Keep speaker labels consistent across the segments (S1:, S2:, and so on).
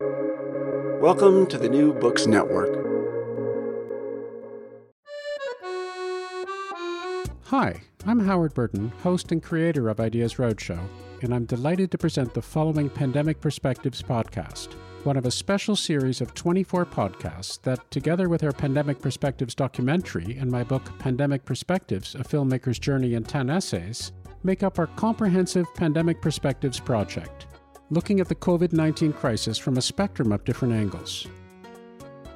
S1: Welcome to the New Books Network.
S2: Hi, I'm Howard Burton, host and creator of Ideas Roadshow, and I'm delighted to present the following Pandemic Perspectives podcast, one of a special series of 24 podcasts that, together with our Pandemic Perspectives documentary and my book Pandemic Perspectives A Filmmaker's Journey in 10 Essays, make up our comprehensive Pandemic Perspectives project looking at the COVID 19 crisis from a spectrum of different angles.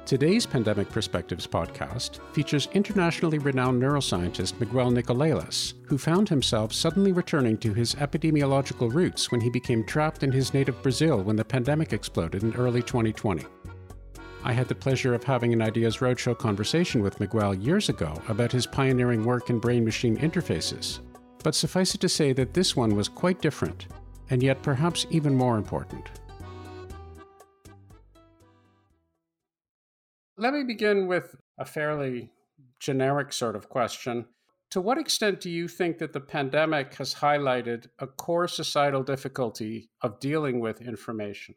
S2: Today's Pandemic Perspectives podcast features internationally renowned neuroscientist Miguel Nicolelis, who found himself suddenly returning to his epidemiological roots when he became trapped in his native Brazil when the pandemic exploded in early 2020. I had the pleasure of having an Ideas Roadshow conversation with Miguel years ago about his pioneering work in brain machine interfaces. But suffice it to say that this one was quite different and yet perhaps even more important. Let me begin with a fairly generic sort of question. To what extent do you think that the pandemic has highlighted a core societal difficulty of dealing with information?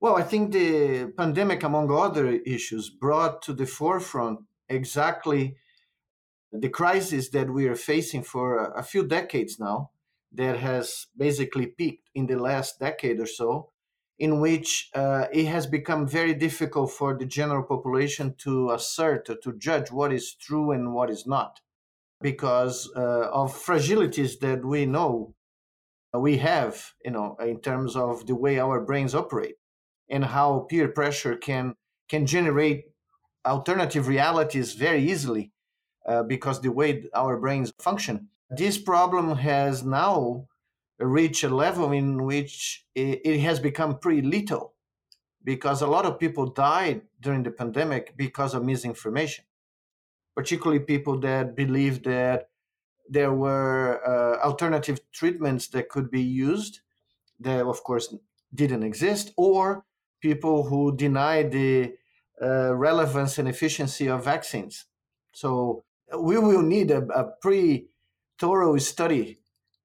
S3: Well, I think the pandemic, among other issues, brought to the forefront exactly the crisis that we are facing for a few decades now, that has basically peaked in the last decade or so, in which uh, it has become very difficult for the general population to assert or to judge what is true and what is not, because uh, of fragilities that we know we have, you know, in terms of the way our brains operate and how peer pressure can can generate alternative realities very easily uh, because the way our brains function this problem has now reached a level in which it, has become pretty lethal because a lot of people died during the pandemic because of misinformation, particularly people that believed that there were uh, alternative treatments that could be used that, of course, didn't exist, or people who denied the uh, relevance and efficiency of vaccines. So we will need a, a pre thorough study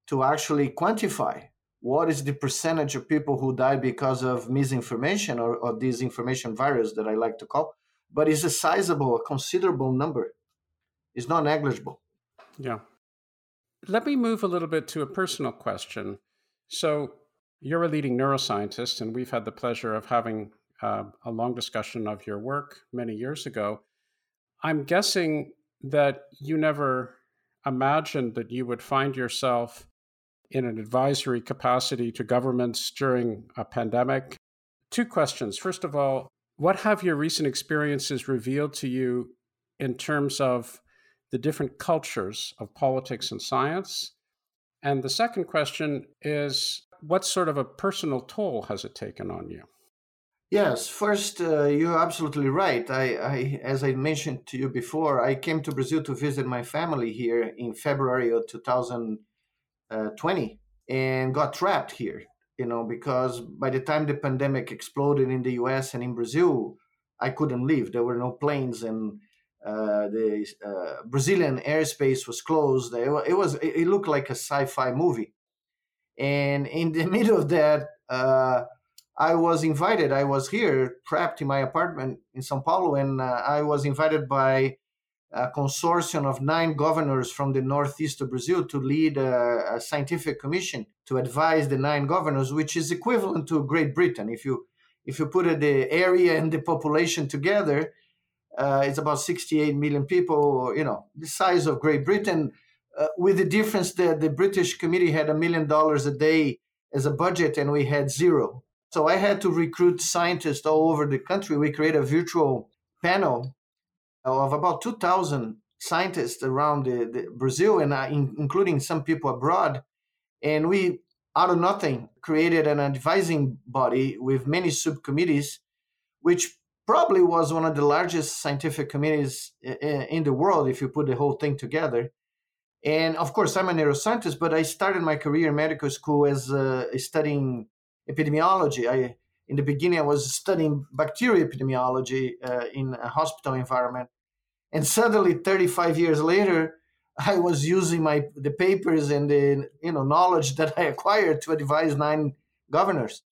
S3: to actually quantify what is the percentage of people who die because of misinformation or, or disinformation virus that I like to call, but it's a sizable, a considerable number. It's not negligible.
S2: Yeah. Let me move a little bit to a personal question. So, you're a leading neuroscientist, and we've had the pleasure of having uh, a long discussion of your work many years ago. I'm guessing that you never imagined that you would find yourself in an advisory capacity to governments during a pandemic. Two questions. First of all, what have your recent experiences revealed to you in terms of the different cultures of politics and science? And the second question is what sort of a personal toll has it taken on you?
S3: Yes, first, uh, you're absolutely right. I, I, as I mentioned to you before, I came to Brazil to visit my family here in February of 2020 and got trapped here, you know, because by the time the pandemic exploded in the US and in Brazil, I couldn't leave. There were no planes and uh, the uh, Brazilian airspace was closed. It, it was, it looked like a sci-fi movie. And in the middle of that, uh, I was invited. I was here, trapped in my apartment in Sao Paulo, and uh, I was invited by a consortium of nine governors from the northeast of Brazil to lead a, a, scientific commission to advise the nine governors, which is equivalent to Great Britain. If you if you put the area and the population together, uh, it's about 68 million people. You know, the size of Great Britain, uh, with the difference that the British committee had a million dollars a day as a budget, and we had zero. So I had to recruit scientists all over the country. We created a virtual panel of about 2,000 scientists around the, the Brazil and uh, in, including some people abroad. And we, out of nothing, created an advising body with many subcommittees which probably was one of the largest scientific committees in the world if you put the whole thing together. And of course, I'm a neuroscientist, but I started my career in medical school as uh, studying epidemiology. I, in the beginning, I was studying bacterial epidemiology uh, in a hospital environment, and suddenly, 35 years later, I was using my the papers and the you know knowledge that I acquired to advise nine governors,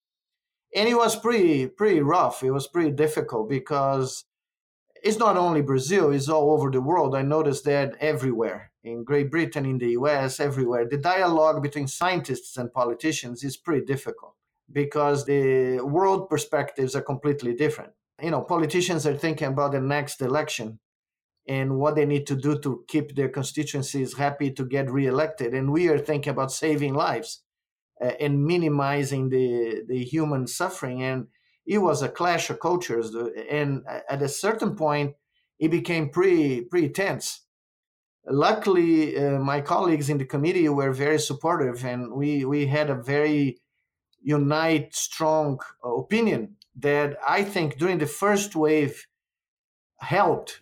S3: and it was pretty pretty rough. It was pretty difficult because it's not only Brazil; it's all over the world. I noticed that everywhere in Great Britain, in the U.S., everywhere, the dialogue between scientists and politicians is pretty difficult because the world perspectives are completely different. You know, politicians are thinking about the next election and what they need to do to keep their constituencies happy to get reelected. And we are thinking about saving lives uh, and minimizing the, the human suffering. And it was a clash of cultures. And at a certain point, it became pretty, pretty tense. Luckily, uh, my colleagues in the committee were very supportive, and we, we had a very unite, strong opinion that I think during the first wave helped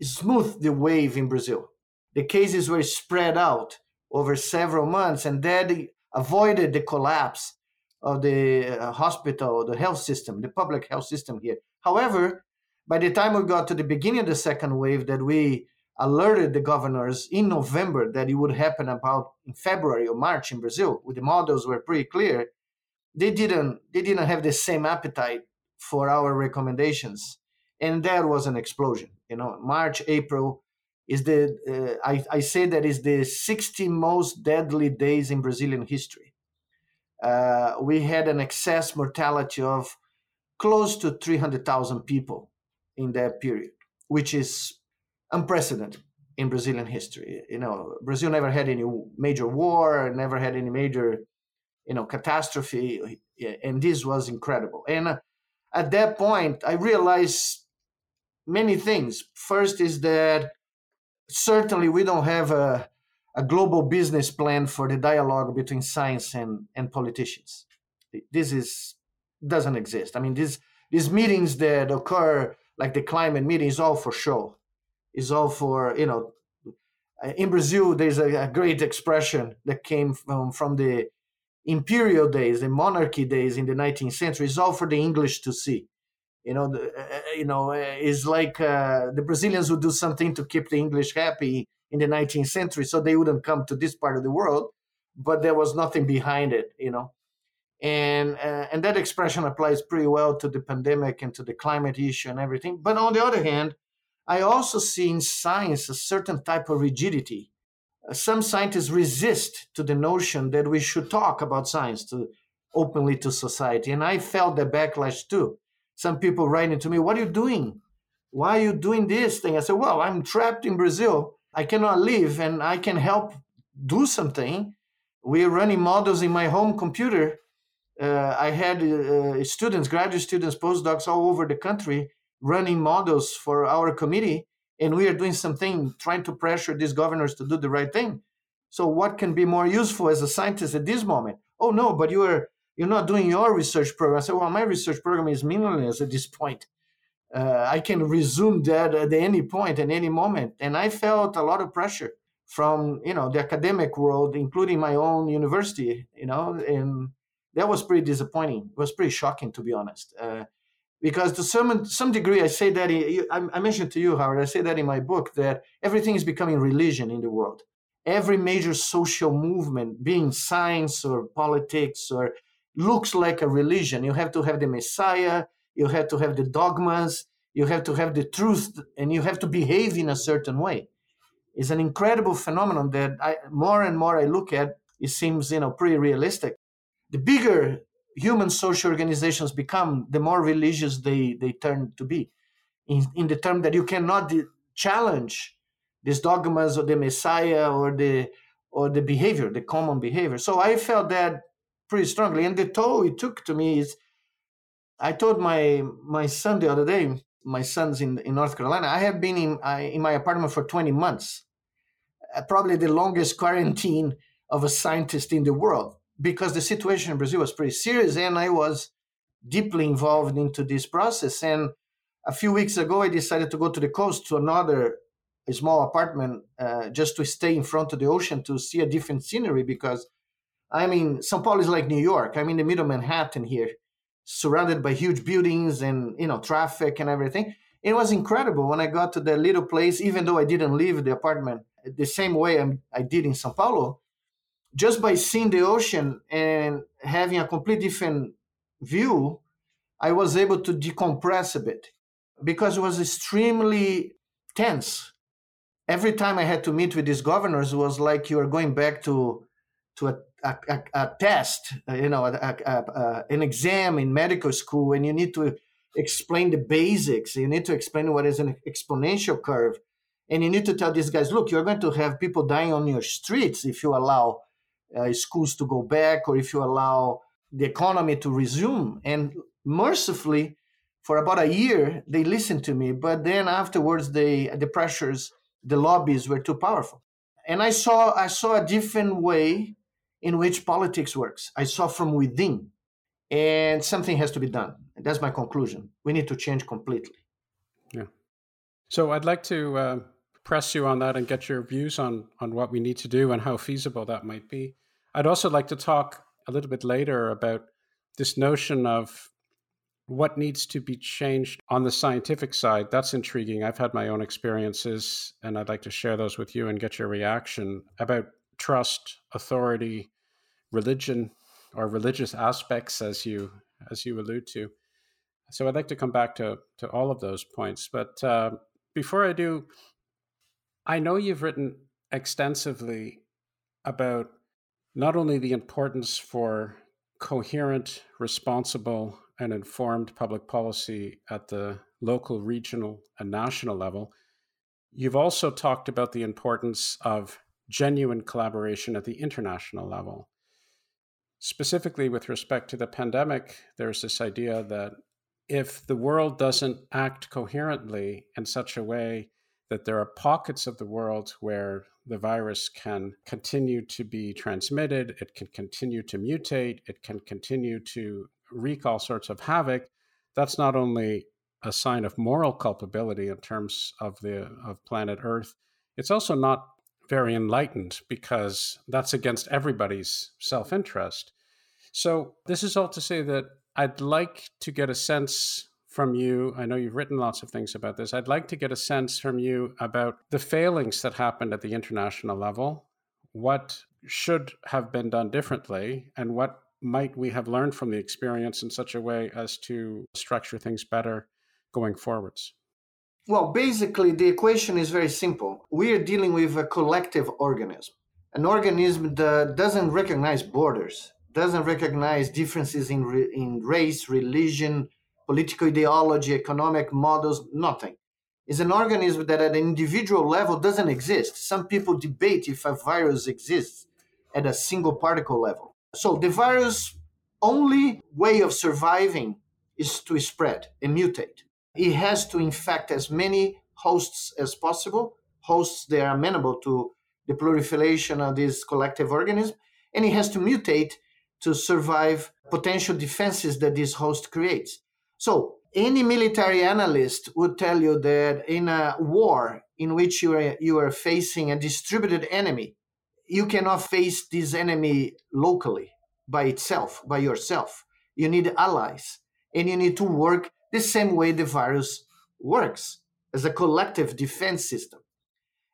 S3: smooth the wave in Brazil. The cases were spread out over several months, and that avoided the collapse of the uh, hospital, the health system, the public health system here. However, by the time we got to the beginning of the second wave, that we alerted the governors in November that it would happen about in February or March in Brazil, the models were pretty clear. They didn't they didn't have the same appetite for our recommendations, and there was an explosion you know march april is the uh, I, I say that is the 60 most deadly days in brazilian history. Uh, we had an excess mortality of close to 300000 people in that period which is unprecedented in brazilian history. You know brazil never had any major war never had any major you know catastrophe and this was incredible and uh, at that point i realized many things. First is that certainly we don't have a, a global business plan for the dialogue between science and, and politicians. This is doesn't exist. I mean, these these meetings that occur, like the climate meeting, is all for show. Is all for you know. In Brazil, there's a, a great expression that came from, from the imperial days, the monarchy days in the 19th century. is all for the English to see you know, the, uh, uh, you know, uh, is like uh, the Brazilians would do something to keep the English happy in the 19th century, so they wouldn't come to this part of the world, but there was nothing behind it, you know, and uh, and that expression applies pretty well to the pandemic and to the climate issue and everything. But on the other hand, I also see in science a certain type of rigidity. Some scientists resist to the notion that we should talk about science to openly to society, and I felt the backlash too some people writing to me, What are you doing? Why are you doing this thing? I said, Well, I'm trapped in Brazil. I cannot leave and I can help do something. We're running models in my home computer. Uh, I had uh, students, graduate students, postdocs all over the country running models for our committee, and we are doing something trying to pressure these governors to do the right thing. So, what can be more useful as a scientist at this moment? Oh, no, but you are you're not doing your research program. I said, well, my research program is meaningless at this point. Uh, I can resume that at any point, at any moment. And I felt a lot of pressure from, you know, the academic world, including my own university, you know, and that was pretty disappointing. It was pretty shocking, to be honest. Uh, because to some some degree, I say that I, I mentioned to you, Howard. I say that in my book that everything is becoming religion in the world. Every major social movement, being science or politics or looks like a religion. You have to have the Messiah, you have to have the dogmas, you have to have the truth, and you have to behave in a certain way. It's an incredible phenomenon that I, more and more I look at, it seems you know pretty realistic. The bigger human social organizations become, the more religious they, they turn to be. In, in the term that you cannot challenge these dogmas or the Messiah or the or the behavior, the common behavior. So I felt that pretty strongly. And the toll it took to me is, I told my my son the other day, my son's in in North Carolina. I have been in I, in my apartment for 20 months, uh, probably the longest quarantine of a scientist in the world, because the situation in Brazil was pretty serious, and I was deeply involved into this process. And a few weeks ago, I decided to go to the coast to another small apartment uh, just to stay in front of the ocean to see a different scenery because I mean, São Paulo is like New York. I'm in the middle of Manhattan here, surrounded by huge buildings and you know traffic and everything. It was incredible when I got to that little place, even though I didn't leave the apartment the same way I'm, I did in São Paulo. Just by seeing the ocean and having a completely different view, I was able to decompress a bit because it was extremely tense. Every time I had to meet with these governors, it was like you are going back to to a, a, a, a test, you know, an exam in medical school, and you need to explain the basics. You need to explain what is an exponential curve, and you need to tell these guys, look, you're going to have people dying on your streets if you allow uh, schools to go back or if you allow the economy to resume. And mercifully, for about a year, they listened to me, but then afterwards, they the pressures, the lobbies were too powerful, and I saw I saw a different way in which politics works. I saw from within, and something has to be done. And that's my conclusion. We need to change completely.
S2: Yeah. So I'd like to uh, press you on that and get your views on on what we need to do and how feasible that might be. I'd also like to talk a little bit later about this notion of what needs to be changed on the scientific side. That's intriguing. I've had my own experiences and i'd like to share those with you and get your reaction about trust authority religion or religious aspects as you as you allude to. So i'd like to come back to to all of those points. But uh, before i do i know you've written extensively about not only the importance for coherent responsible and informed public policy at the local regional and national level you've also talked about the importance of genuine collaboration at the international level. Specifically with respect to the pandemic, there's this idea that if the world doesn't act coherently in such a way that there are pockets of the world where the virus can continue to be transmitted, it can continue to mutate, it can continue to wreak all sorts of havoc, that's not only a sign of moral culpability in terms of the of planet Earth, it's also not very enlightened because that's against everybody's self interest. So, this is all to say that I'd like to get a sense from you. I know you've written lots of things about this. I'd like to get a sense from you about the failings that happened at the international level, what should have been done differently, and what might we have learned from the experience in such a way as to structure things better going forwards?
S3: Well, basically, the equation is very simple. We are dealing with a collective organism, an organism that doesn't recognize borders, doesn't recognize differences in, re- in race, religion, political ideology, economic models, nothing. It's an organism that at an individual level doesn't exist. Some people debate if a virus exists at a single particle level. So the virus only way of surviving is to spread and mutate it has to infect as many hosts as possible, hosts that are amenable to the proliferation of this collective organism, and it has to mutate to survive potential defenses that this host creates. So, any military analyst would tell you that in a war in which you are, you are facing a distributed enemy, you cannot face this enemy locally by itself, by yourself. You need allies, and you need to work the same way the virus works as a collective defense system.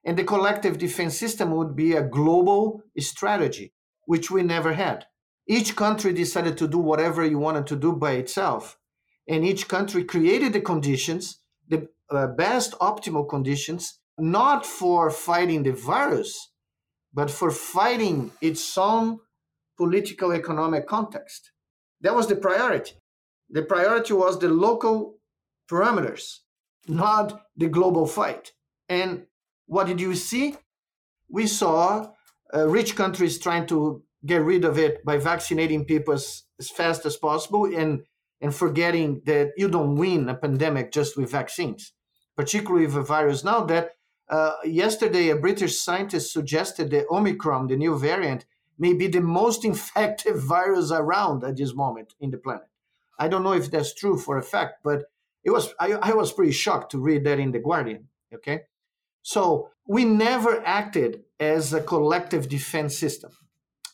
S3: And the collective defense system would be a global strategy, which we never had. Each country decided to do whatever you wanted to do by itself. And each country created the conditions, the uh, best optimal conditions, not for fighting the virus, but for fighting its own political economic context. That was the priority. The priority was the local parameters, not the global fight. And what did you see? We saw uh, rich countries trying to get rid of it by vaccinating people as, as fast as possible and, and forgetting that you don't win a pandemic just with vaccines, particularly with a virus now that uh, yesterday a British scientist suggested that Omicron, the new variant, may be the most infective virus around at this moment in the planet. I don't know if that's true for a fact, but it was I, I was pretty shocked to read that in the Guardian. Okay, so we never acted as a collective defense system,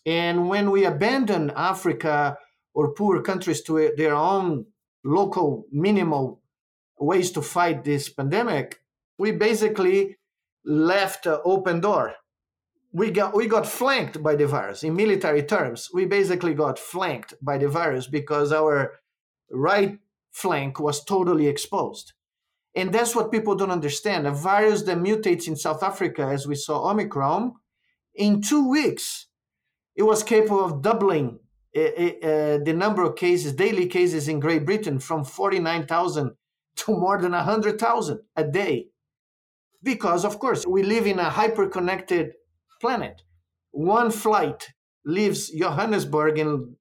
S3: and when we abandoned Africa or poor countries to their own local minimal ways to fight this pandemic, we basically left an open door. We got we got flanked by the virus. In military terms, we basically got flanked by the virus because our right flank was totally exposed. And that's what people don't understand. A virus that mutates in South Africa, as we saw Omicron, in two weeks, it was capable of doubling uh, uh, the number of cases, daily cases in Great Britain, from 49,000 to more than 100,000 a day. Because, of course, we live in a hyper connected planet. One flight leaves Johannesburg and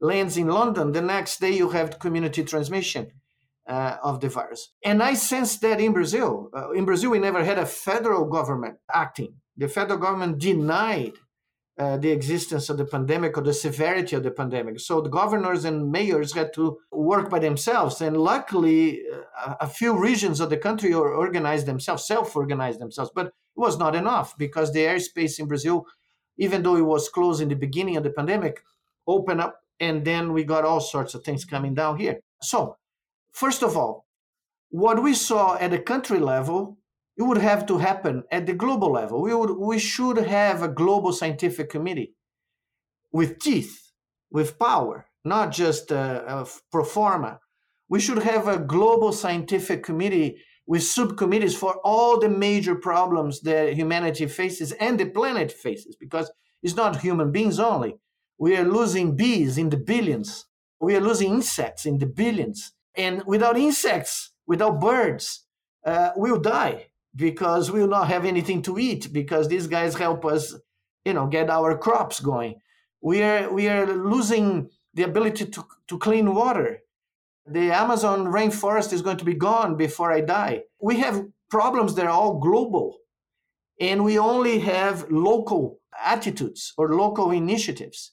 S3: lands in London. The next day, you have community transmission uh, of the virus. And I sense that in Brazil. Uh, in Brazil, we never had a federal government acting. The federal government denied uh, the existence of the pandemic or the severity of the pandemic. So the governors and mayors had to work by themselves. And luckily, uh, a few regions of the country organized themselves, self organized themselves. But it was not enough because the airspace in Brazil, even though it was closed in the beginning of the pandemic, opened up. And then we got all sorts of things coming down here. So, first of all, what we saw at the country level it would have to happen at the global level. We, would, we should have a global scientific committee with teeth, with power, not just a, a pro forma. We should have a global scientific committee with subcommittees for all the major problems that humanity faces and the planet faces, because it's not human beings only. We are losing bees in the billions. We are losing insects in the billions. And without insects, without birds, uh, we'll die because we will not have anything to eat because these guys help us, you know, get our crops going. We are we are losing the ability to, to clean water. The Amazon rainforest is going to be gone before I die. We have problems that are all global, and we only have local attitudes or local initiatives.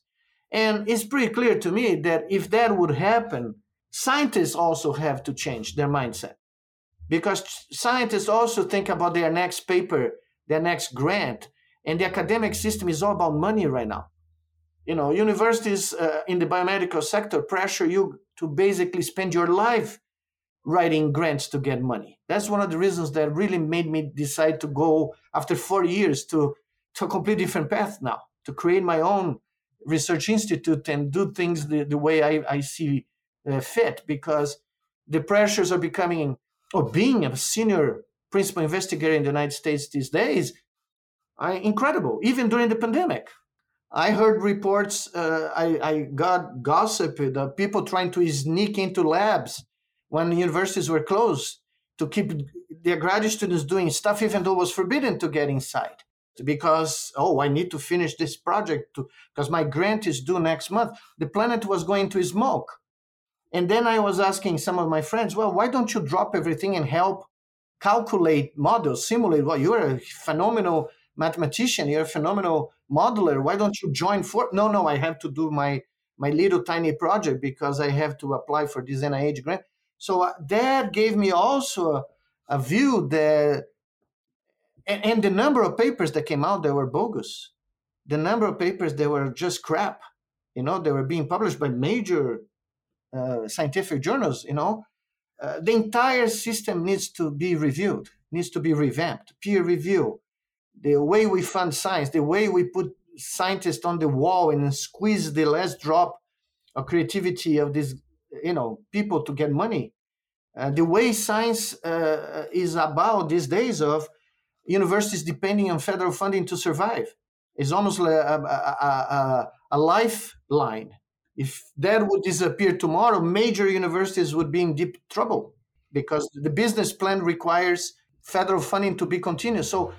S3: And it's pretty clear to me that if that would happen, scientists also have to change their mindset because scientists also think about their next paper, their next grant, and the academic system is all about money right now. You know, universities uh, in the biomedical sector pressure you to basically spend your life writing grants to get money. That's one of the reasons that really made me decide to go after four years to to a completely different path now, to create my own research institute and do things the, the way I, I see uh, fit because the pressures are becoming or being a senior principal investigator in the United States these days, I, incredible, even during the pandemic. I heard reports, uh, I, I, got gossip, the people trying to sneak into labs when universities were closed to keep their graduate students doing stuff, even though it was forbidden to get inside. Because, oh, I need to finish this project because my grant is due next month. The planet was going to smoke. And then I was asking some of my friends, well, why don't you drop everything and help calculate models, simulate? Well, you're a phenomenal mathematician, you're a phenomenal modeler. Why don't you join for? No, no, I have to do my my little tiny project because I have to apply for this NIH grant. So uh, that gave me also a, a view that, and, and the number of papers that came out that were bogus, the number of papers that were just crap, you know, they were being published by major uh, scientific journals, you know, uh, the entire system needs to be reviewed, needs to be revamped, peer review, the way we fund science, the way we put scientists on the wall and squeeze the last drop of creativity of these, you know, people to get money. Uh, the way science uh, is about these days of universities depending on federal funding to survive is almost a, a, a, a lifeline if that would disappear tomorrow, major universities would be in deep trouble because the business plan requires federal funding to be continuous. So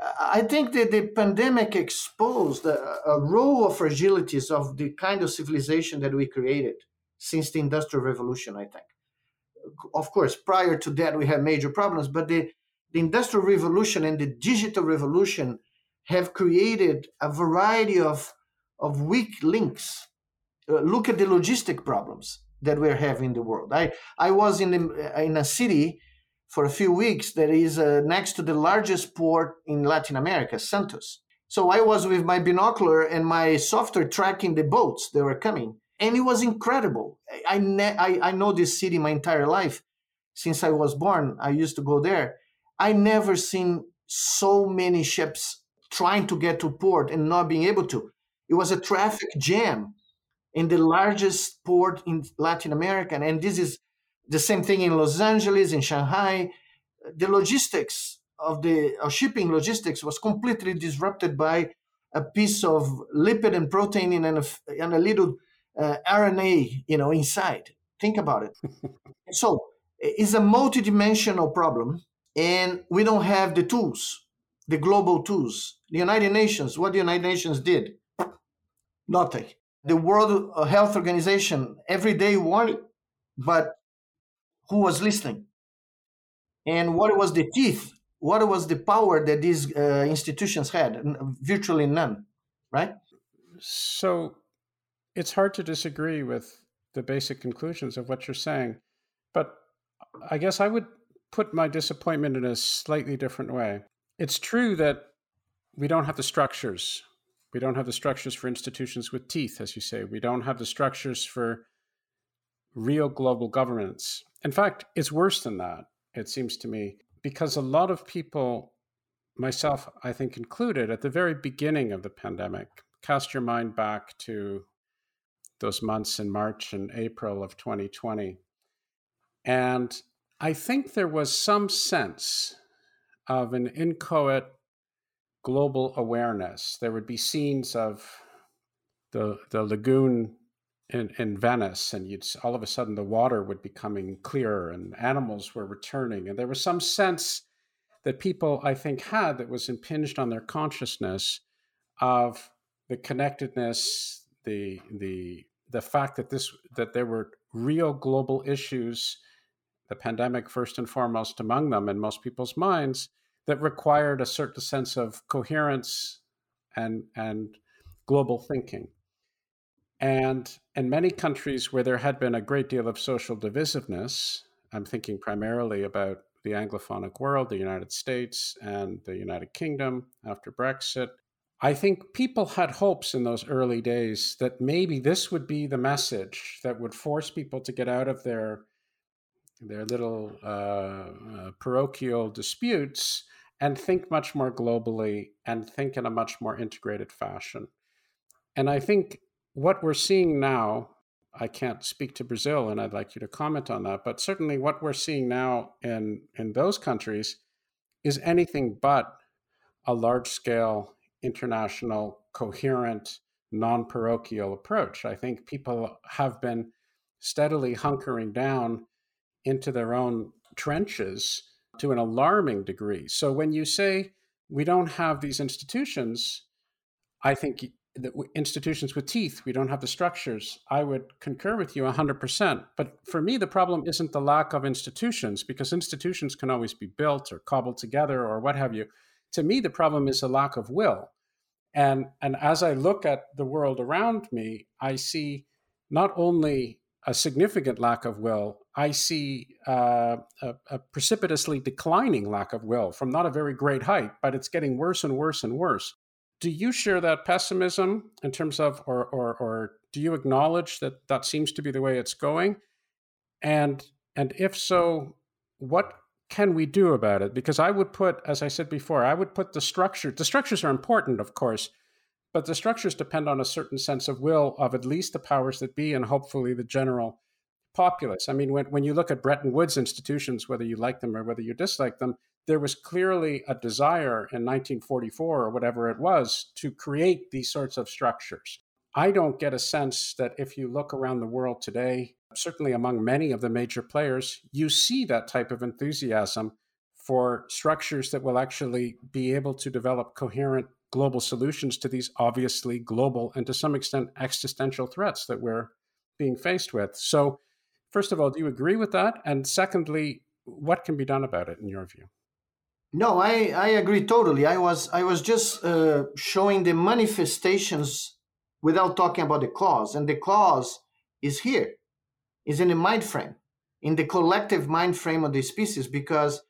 S3: uh, I think that the pandemic exposed a, a row of fragilities of the kind of civilization that we created since the Industrial Revolution, I think. Of course, prior to that, we had major problems, but the, the Industrial Revolution and the digital revolution have created a variety of, of weak links uh, look at the logistic problems. that we're having in the world. I, I was in, the, in a city for a few weeks that is uh, next to the largest port in Latin America, Santos. So I was with my binocular and my software tracking the boats that were coming, and it was incredible. I, ne- I, I know this city my entire life. Since I was born, I used to go there. I never seen so many ships trying to get to port and not being able to. It was a traffic jam in the largest port in Latin America. And this is the same thing in Los Angeles, in Shanghai. The logistics of the of shipping logistics was completely disrupted by a piece of lipid and protein and a, and a little uh, RNA, you know, inside. Think about it. so it's a multidimensional problem, and we don't have the tools, the global tools. The United Nations, what the United Nations did, nothing the World Health Organization every day warned, but who was listening? And what was the teeth? What was the power that these uh, institutions had? Virtually none, right?
S2: So it's hard to disagree with the basic conclusions of what you're saying, but I guess I would put my disappointment in a slightly different way. It's true that we don't have the structures we don't have the structures for institutions with teeth, as you say. We don't have the structures for real global governance. In fact, it's worse than that, it seems to me, because a lot of people, myself, I think included, at the very beginning of the pandemic, cast your mind back to those months in March and April of 2020. And I think there was some sense of an inchoate global awareness. There would be scenes of the the lagoon in, in Venice, and you'd all of a sudden the water would be coming clearer, and animals were returning, and there was some sense that people I think had that was impinged on their consciousness of the connectedness, the the the fact that this that there were real global issues, the pandemic first and foremost among them in most people's minds, that required a certain sense of coherence and and global thinking. And in many countries where there had been a great deal of social divisiveness, I'm thinking primarily about the Anglophonic world, the United States and the United Kingdom after Brexit. I think people had hopes in those early days that maybe this would be the message that would force people to get out of their their little uh, uh, parochial disputes and think much more globally and think in a much more integrated fashion. And I think what we're seeing now, I can't speak to Brazil and I'd like you to comment on that, but certainly what we're seeing now in, in those countries is anything but a large scale, international, coherent, non parochial approach. I think people have been steadily hunkering down into their own trenches to an alarming degree. So when you say we don't have these institutions, I think that institutions with teeth, we don't have the structures. I would concur with you 100%. But for me, the problem isn't the lack of institutions, because institutions can always be built or cobbled together or what have you. To me, the problem is a lack of will. And, and as I look at the world around me, I see not only a significant lack of will, I see uh, a, a, precipitously declining lack of will from not a very great height, but it's getting worse and worse and worse. Do you share that pessimism in terms of, or, or, or do you acknowledge that that seems to be the way it's going? And, and if so, what can we do about it? Because I would put, as I said before, I would put the structure, the structures are important, of course, but the structures depend on a certain sense of will of at least the powers that be and hopefully the general populace. I mean, when, when you look at Bretton Woods institutions, whether you like them or whether you dislike them, there was clearly a desire in 1944 or whatever it was to create these sorts of structures. I don't get a sense that if you look around the world today, certainly among many of the major players, you see that type of enthusiasm for structures that will actually be able to develop coherent global solutions to these obviously global and to some extent existential threats that we're being faced with. So, first of all, do you agree with that? And secondly, what can be done about it in your view?
S3: No, I, I agree totally. I was I was just uh, showing the manifestations without talking about the cause, and the cause is here is in the mind frame, in the collective mind frame of the species. Because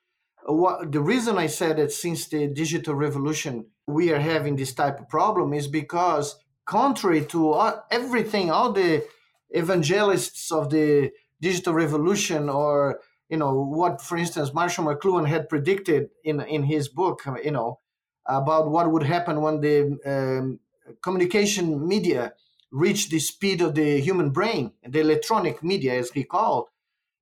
S3: what, the reason I said that since the digital revolution we are having this type of problem is because, contrary to all, everything, all the evangelists of the digital revolution or you know what for instance marshall mcluhan had predicted in in his book you know about what would happen when the um, communication media reached the speed of the human brain the electronic media as he called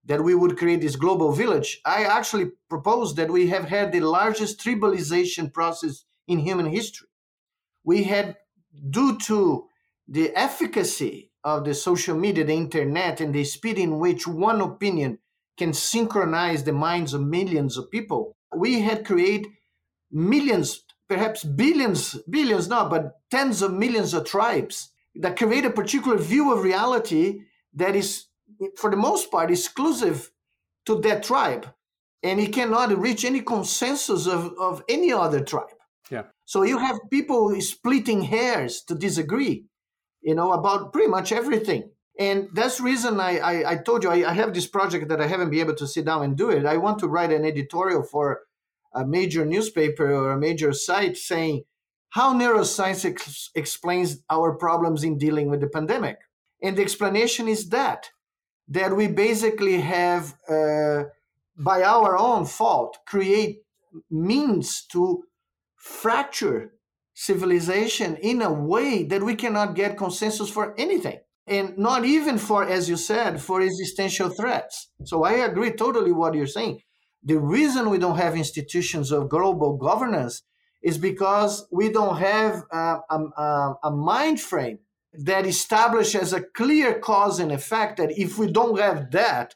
S3: that we would create this global village. I actually proposed that we have had the largest tribalization process in human history we had due to the efficacy of the social media the internet and the speed in which one opinion can synchronize the minds of millions of people, we had created millions, perhaps billions, billions not, but tens of millions of tribes that create a particular view of reality that is, for the most part, exclusive to that tribe. And it cannot reach any consensus of, of any other tribe.
S2: Yeah.
S3: So you have people splitting hairs to disagree, you know, about pretty much everything and that's reason I, I, I told you I, I, have this project that I haven't been able to sit down and do it. I want to write an editorial for a major newspaper or a major site saying how neuroscience ex- explains our problems in dealing with the pandemic. And the explanation is that that we basically have, uh, by our own fault, create means to fracture civilization in a way that we cannot get consensus for anything. And not even for as you said for existential threats. So i agree totally what you're saying. The reason we don't have institutions of global governance is because we don't have a, a, a mind frame that establishes a clear cause and effect that if we don't have that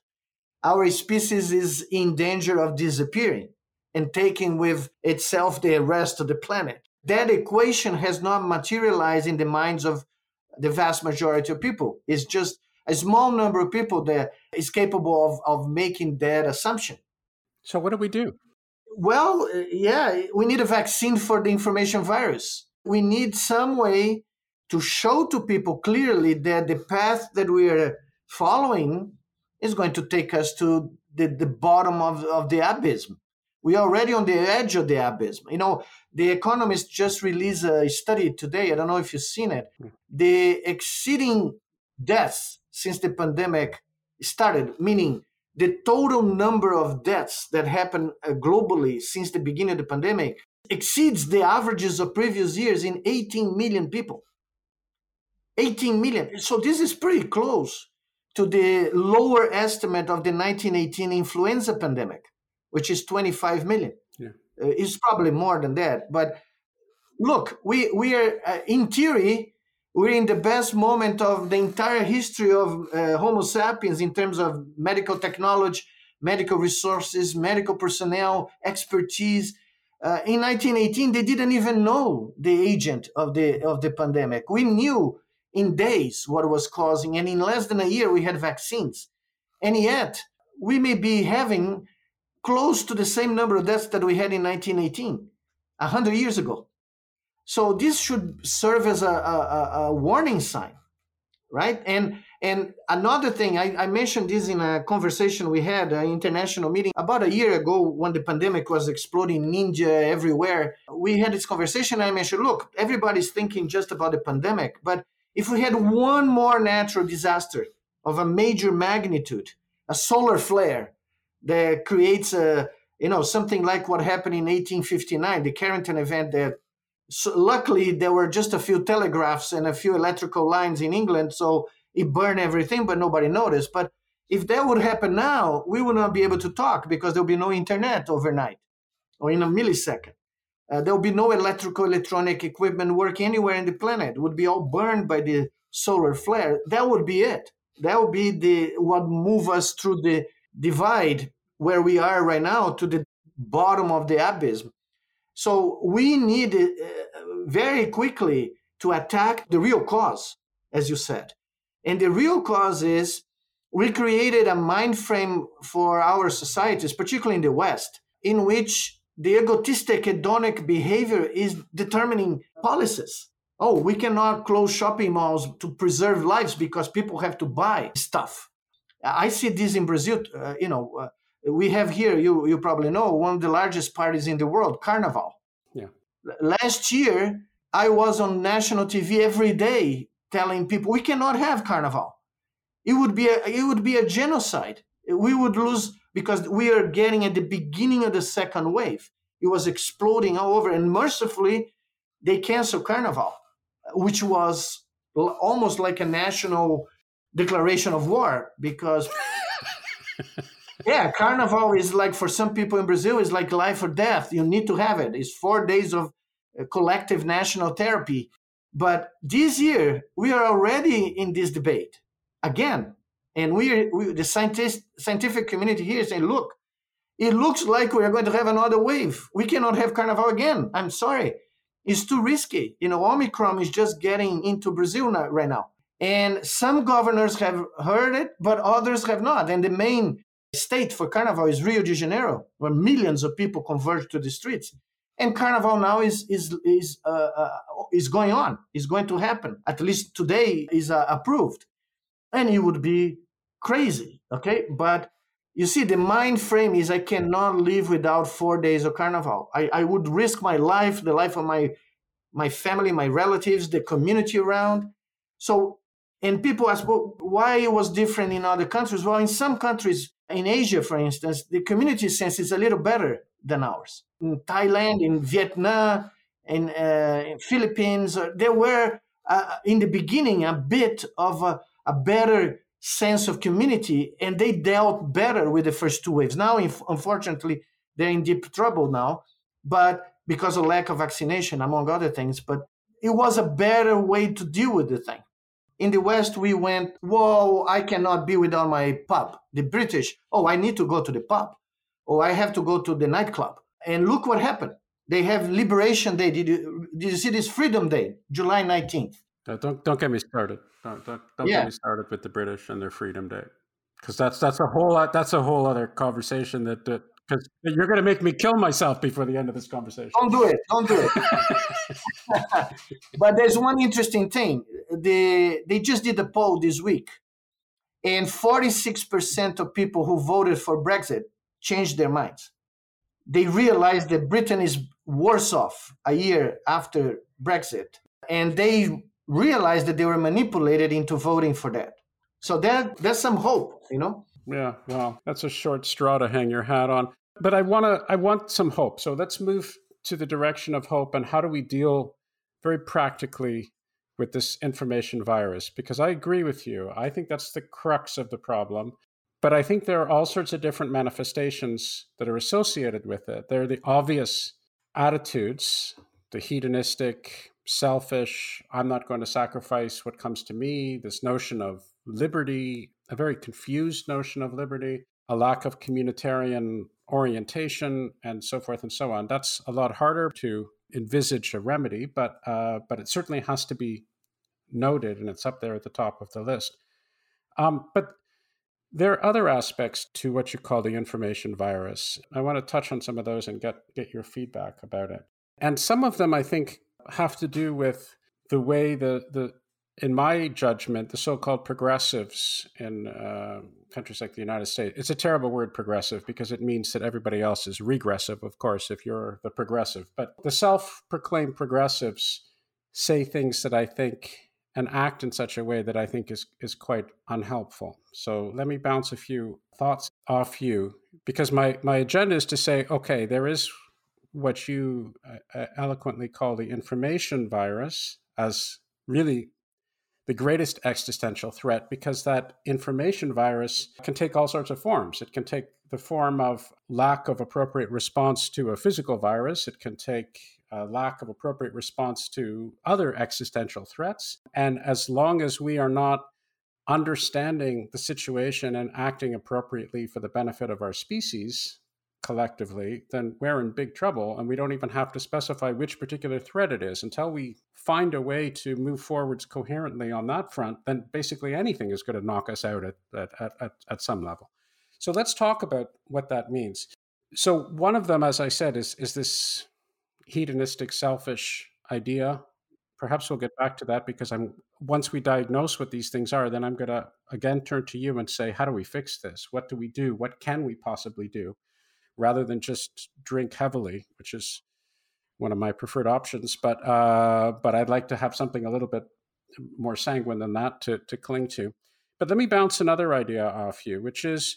S3: our species is in danger of disappearing and taking with itself the rest of the planet that equation has not materialized in the minds of the vast majority of people. It's just a small number of people that is capable of, of making that assumption.
S2: So, what do we do?
S3: Well, yeah, we need a vaccine for the information virus. We need some way to show to people clearly that the path that we are following is going to take us to the, the bottom of, of the abyss. We are already on the edge of the abyss. You know, the Economist just released a study today. I don't know if you've seen it. Hmm. The exceeding deaths since the pandemic started, meaning the total number of deaths that happened uh, globally since the beginning of the pandemic exceeds the averages of previous years in 18 million people. 18 million. So this is pretty close to the lower estimate of the 1918 influenza pandemic which is 25 million.
S2: Yeah.
S3: Uh, it's probably more than that. But look, we, we are, uh, in theory, we're in the best moment of the entire history of uh, Homo sapiens in terms of medical technology, medical resources, medical personnel, expertise. Uh, in 1918, they didn't even know the agent of the of the pandemic. We knew in days what was causing, and in less than a year, we had vaccines. And yet, we may be having close to the same number of deaths that we had in 1918, 100 years ago. So this should serve as a, a, a warning sign, right? And and another thing, I, I, mentioned this in a conversation we had, an international meeting about a year ago when the pandemic was exploding ninja everywhere. We had this conversation. I mentioned, look, everybody's thinking just about the pandemic, but if we had one more natural disaster of a major magnitude, a solar flare, that creates a you know something like what happened in 1859 the carrington event that so luckily there were just a few telegraphs and a few electrical lines in england so it burned everything but nobody noticed. But if that would happen now we would not be able to talk because there would be no internet overnight or in a millisecond. Uh, there would be no electrical electronic equipment working anywhere in the planet. It would be all burned by the solar flare. That would be it. That would be the what move us through the divide where we are right now to the bottom of the abyss. So we need uh, very quickly to attack the real cause, as you said. And the real cause is we created a mind frame for our societies, particularly in the West, in which the egotistic hedonic behavior is determining policies. Oh, we cannot close shopping malls to preserve lives because people have to buy stuff I see this in Brazil. Uh, you know, uh, we have here, you, you probably know, one of the largest parties in the world, Carnival.
S2: Yeah.
S3: Last year, I was on national TV every day telling people we cannot have Carnival. It would be a, it would be a genocide. We would lose because we are getting at the beginning of the second wave. It was exploding all over, and mercifully, they canceled Carnival, which was almost like a national declaration of war because yeah carnival is like for some people in brazil is like life or death. You need to have it. It's four days of uh, collective national therapy. But this year we are already in this debate again. And we, we the scientist, scientific community here saying look it looks like we are going to have another wave. We cannot have carnival again. I'm sorry. It's too risky. You know omicron is just getting into brazil now, right now and some governors have heard it, but others have not. And the main state for Carnival is Rio de Janeiro, where millions of people converge to the streets. And Carnival now is is is uh, uh, is going on. Is going to happen. At least today is uh, approved, and it would be crazy. Okay, but you see, the mind frame is I cannot live without four days of Carnival. I, I would risk my life, the life of my my family, my relatives, the community around. So and people ask, well, why it was different in other countries? Well, in some countries, in Asia, for instance, the community sense is a little better than ours. In Thailand, in Vietnam, in, uh, in Philippines, uh, there were uh, in the beginning a bit of a, a, better sense of community, and they dealt better with the first two waves. Now, unfortunately, they're in deep trouble now, but because of lack of vaccination, among other things. But it was a better way to deal with the thing. In the West, we went, whoa, I cannot be without my pub. The British, oh, I need to go to the pub. Oh, I have to go to the nightclub. And look what happened. They have Liberation Day. Did you, did you see this Freedom Day, July 19th?
S2: Uh, don't don't get me started. Don't don't, don't yeah. get me started with the British and their Freedom Day, because that's that's a whole that's a whole other conversation that, that because you're going to make me kill myself before the end of this conversation.
S3: Don't do it. Don't do it. but there's one interesting thing. They they just did a poll this week, and 46% of people who voted for Brexit changed their minds. They realized that Britain is worse off a year after Brexit, and they realized that they were manipulated into voting for that. So that there's some hope, you know.
S2: Yeah, well, that's a short straw to hang your hat on. But I want to I want some hope. So let's move to the direction of hope and how do we deal very practically with this information virus because I agree with you. I think that's the crux of the problem. But I think there are all sorts of different manifestations that are associated with it. There are the obvious attitudes, the hedonistic, selfish, I'm not going to sacrifice what comes to me, this notion of liberty, a very confused notion of liberty, a lack of communitarian orientation, and so forth and so on. That's a lot harder to envisage a remedy, but uh, but it certainly has to be noted, and it's up there at the top of the list. Um, but there are other aspects to what you call the information virus. I want to touch on some of those and get get your feedback about it. And some of them, I think, have to do with the way the the in my judgment, the so-called progressives in uh, countries like the United States, it's a terrible word, progressive, because it means that everybody else is regressive, of course, if you're the progressive. But the self-proclaimed progressives say things that I think and act in such a way that I think is is quite unhelpful. So let me bounce a few thoughts off you, because my my agenda is to say, okay, there is what you uh, eloquently call the information virus as really the greatest existential threat because that information virus can take all sorts of forms. It can take the form of lack of appropriate response to a physical virus, it can take a lack of appropriate response to other existential threats. And as long as we are not understanding the situation and acting appropriately for the benefit of our species, collectively, then we're in big trouble. And we don't even have to specify which particular threat it is. Until we find a way to move forwards coherently on that front, then basically anything is going to knock us out at, at, at, at some level. So let's talk about what that means. So one of them, as I said, is is this hedonistic, selfish idea. Perhaps we'll get back to that because I'm once we diagnose what these things are, then I'm going to again turn to you and say, how do we fix this? What do we do? What can we possibly do? Rather than just drink heavily, which is one of my preferred options. But uh, but I'd like to have something a little bit more sanguine than that to, to cling to. But let me bounce another idea off you, which is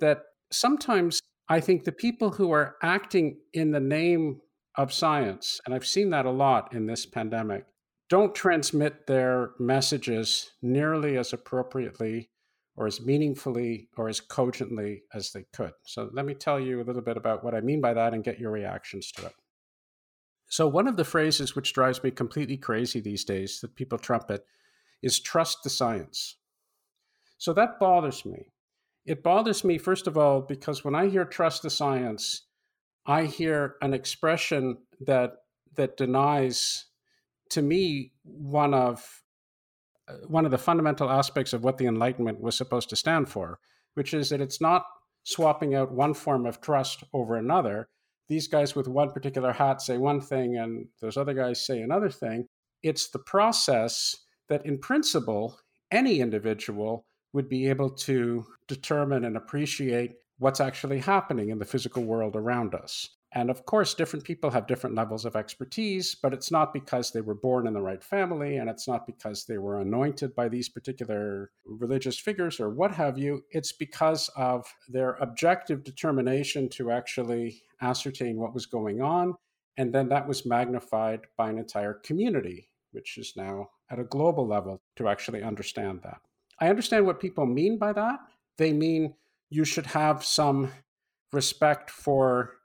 S2: that sometimes I think the people who are acting in the name of science, and I've seen that a lot in this pandemic, don't transmit their messages nearly as appropriately or as meaningfully or as cogently as they could. So let me tell you a little bit about what I mean by that and get your reactions to it. So, one of the phrases which drives me completely crazy these days that people trumpet is trust the science. So, that bothers me. It bothers me, first of all, because when I hear trust the science, I hear an expression that, that denies to me one of one of the fundamental aspects of what the enlightenment was supposed to stand for which is that it's not swapping out one form of trust over another. These guys with one particular hat say one thing and those other guys say another thing. It's the process that in principle any individual would be able to determine and appreciate what's actually happening in the physical world around us and of course, different people have different levels of expertise, but it's not because they were born in the right family and it's not because they were anointed by these particular religious figures or what have you. It's because of their objective determination to actually ascertain what was going on. And then that was magnified by an entire community, which is now at a global level to actually understand that. I understand what people mean by that. They mean you should have some respect for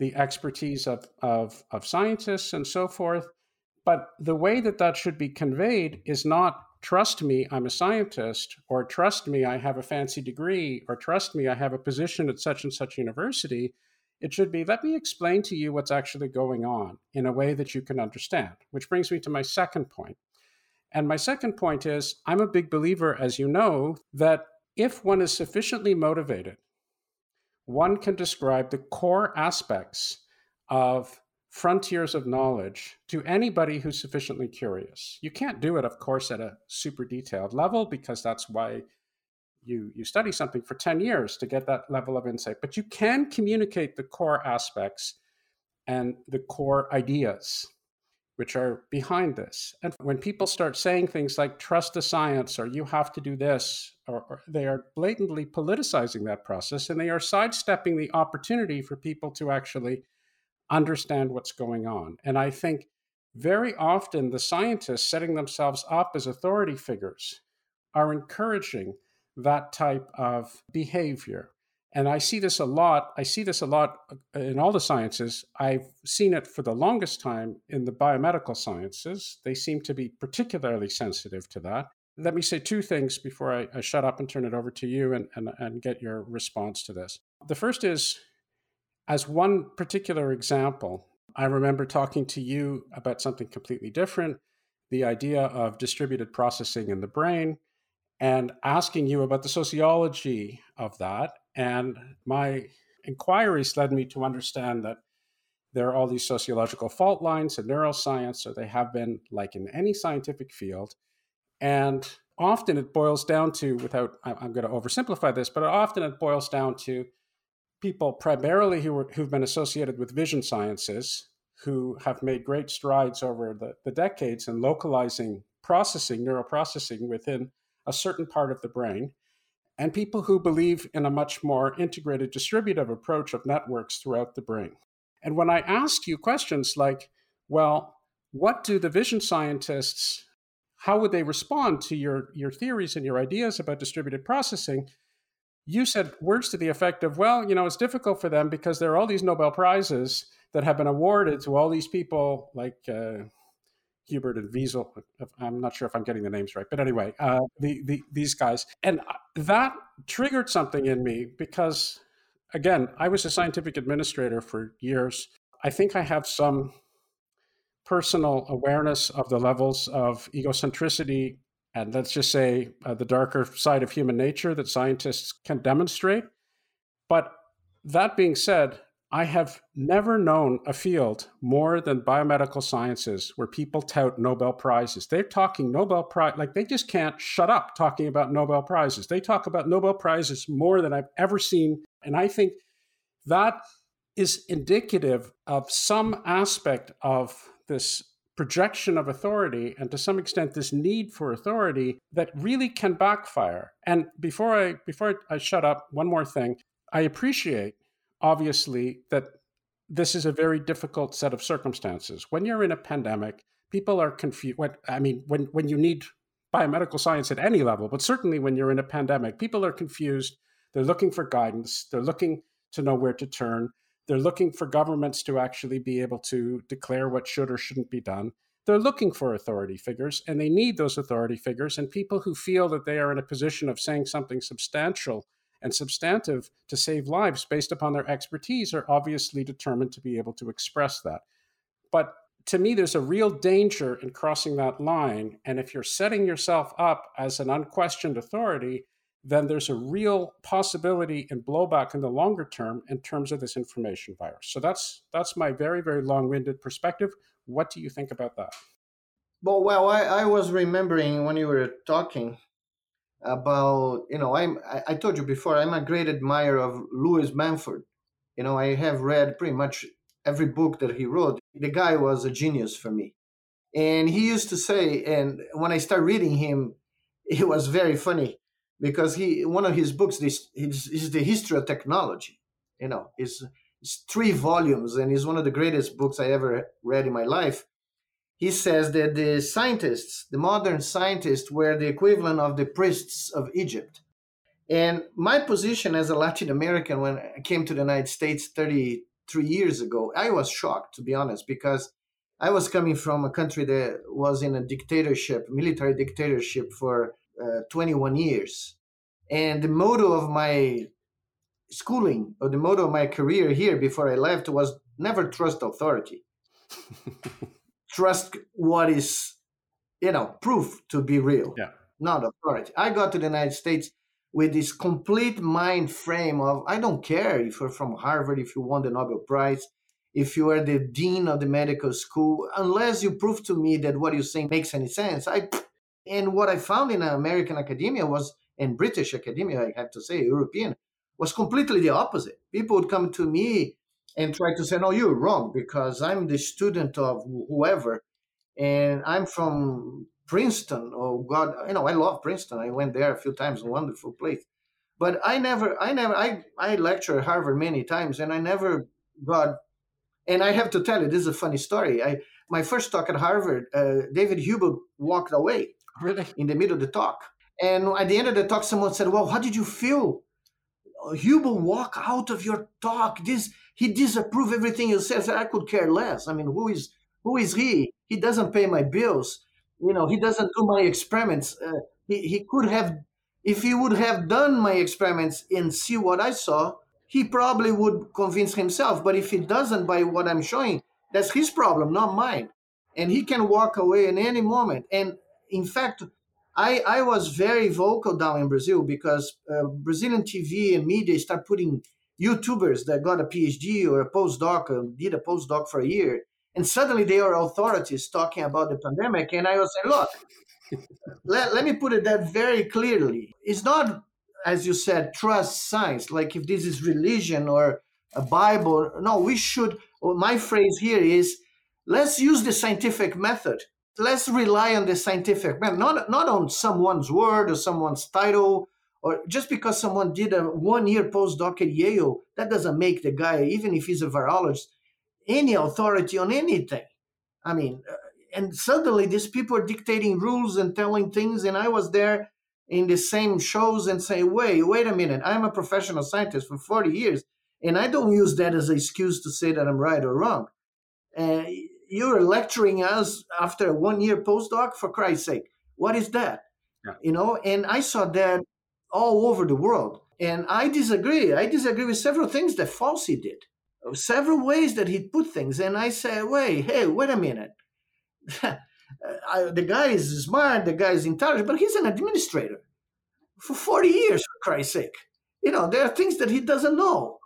S2: the expertise of, of, of scientists and so forth. But the way that that should be conveyed is not trust me, I'm a scientist, or trust me, I have a fancy degree, or trust me, I have a position at such and such university. It should be, let me explain to you what's actually going on in a way that you can understand, which brings me to my second point. And my second point is I'm a big believer, as you know, that if one is sufficiently motivated one can describe the core aspects of frontiers of knowledge to anybody who's sufficiently curious. You can't do it, of course, at a super detailed level because that's why you, you study something for 10 years to get that level of insight. But you can communicate the core aspects and the core ideas which are behind this. And when people start saying things like trust the science or you have to do this, or, or, they are blatantly politicizing that process and they are sidestepping the opportunity for people to actually understand what's going on. And I think very often the scientists setting themselves up as authority figures are encouraging that type of behavior and I see this a lot. I see this a lot uh, in all the sciences. I've seen it for the longest time in the biomedical sciences. They seem to be particularly sensitive to that. Let me say two things before I, I shut up and turn it over to you and, and, and get your response to this. The first is, as one particular example, I remember talking to you about something completely different the idea of distributed processing in the brain and asking you about the sociology of that and my inquiries led me to understand that there are all these sociological fault lines in neuroscience, or they have been like in any scientific field. And often it boils down to, without, I'm going to oversimplify this, but often it boils down to people primarily who are, who've been associated with vision sciences who have made great strides over the, the decades in localizing processing, neuroprocessing within a certain part of the brain and people who believe in a much more integrated distributive approach of networks throughout the brain. And when I ask you questions like, well, what do the vision scientists, how would they respond to your, your theories and your ideas about distributed processing? You said words to the effect of, well, you know, it's difficult for them because there are all these Nobel Prizes that have been awarded to all these people like uh, Hubel and Wiesel. I'm not sure if I'm getting the names right, but anyway, uh, the, the, these guys. And that triggered something in me because, again, I was a scientific administrator for years. I think I have some personal awareness of the levels of egocentricity and let's just say uh, the darker side of human nature that scientists can demonstrate. But that being said, I have never known a field more than biomedical sciences where people tout Nobel Prizes. They're talking Nobel Prize, like they just can't shut up talking about Nobel Prizes. They talk about Nobel Prizes more than I've ever seen. And I think that is indicative of some aspect of this projection of authority and to some extent this need for authority that really can backfire. And before I before I shut up, one more thing. I appreciate obviously that this is a very difficult set of circumstances. When you're in a pandemic, people are confused. I mean, when, when you need biomedical science at any level, but certainly when you're in a pandemic, people are confused. They're looking for guidance. They're looking to know where to turn. They're looking for governments to actually be able to declare what should or shouldn't be done. They're looking for authority figures, and they need those authority figures. And people who feel that they are in a position of saying something substantial and substantive to save lives based upon their expertise are obviously determined to be able to express that. But to me, there's a real danger in crossing that line. And if you're setting yourself up as an unquestioned authority, then there's a real possibility and blowback in the longer term in terms of this information virus. So that's that's my very very long-winded perspective. What do you think about that?
S3: Well, well, I, I was remembering when you were talking about you know I'm I, told you before I'm a great admirer of Lewis Mumford. You know I have read pretty much every book that he wrote. The guy was a genius for me, and he used to say, and when I started reading him, it was very funny because he one of his books this is, is the history of technology. You know, it's, it's three volumes and it's one of the greatest books I ever read in my life he says that the scientists, the modern scientists, were the equivalent of the priests of Egypt. And my position as a Latin American when I came to the United States 33 years ago, I was shocked, to be honest, because I was coming from a country that was in a dictatorship, military dictatorship for uh, 21 years. And the motto of my schooling, or the motto of my career here before I left, was never trust authority. trust what is, you know, proof to be real,
S2: yeah.
S3: not authority. I got to the United States with this complete mind frame of I don't care if you're from Harvard, if you won the Nobel Prize, if you are the dean of the medical school, unless you prove to me that what you're saying makes any sense. I and what I found in American academia was, in British academia, I have to say, European, was completely the opposite. People would come to me and try to say, no, you're wrong because I'm the student of whoever and I'm from Princeton. Oh God, you know, I love Princeton. I went there a few times, a wonderful place. But I never, I never, I, I lecture at Harvard many times and I never got, and I have to tell you, this is a funny story. I, my first talk at Harvard, uh, David Hubel walked away
S2: really?
S3: in the middle of the talk. And at the end of the talk, someone said, well, how did you feel? Hubel walk out of your talk. This he disapprove everything you says. I could care less. I mean, who is who is he? He doesn't pay my bills. You know, he doesn't do my experiments. Uh, he he could have, if he would have done my experiments and see what I saw, he probably would convince himself. But if he doesn't by what I'm showing, that's his problem, not mine. And he can walk away in any moment. And in fact, I, I was very vocal down in Brazil because uh, Brazilian TV and media start putting YouTubers that got a PhD or a postdoc or did a postdoc for a year, and suddenly they are authorities talking about the pandemic. And I was saying, look, let, let me put it that very clearly. It's not, as you said, trust science, like if this is religion or a Bible. No, we should, oh, my phrase here is let's use the scientific method. Let's rely on the scientific method, not, not on someone's word or someone's title or just because someone did a one year postdoc at Yale, that doesn't make the guy, even if he's a virologist, any authority on anything. I mean, uh, and suddenly these people are dictating rules and telling things, and I was there in the same shows and say, wait, wait a minute, I'm a professional scientist for 40 years, and I don't use that as an excuse to say that I'm right or wrong. Uh, you're lecturing us after a one year postdoc, for Christ's sake. What is that? Yeah. You know, and I saw that all over the world. And I disagree. I disagree with several things that Fauci did, several ways that he put things. And I say, wait, hey, wait a minute. The guy is smart, the guy is intelligent, but he's an administrator for 40 years, for Christ's sake. You know, there are things that he doesn't know.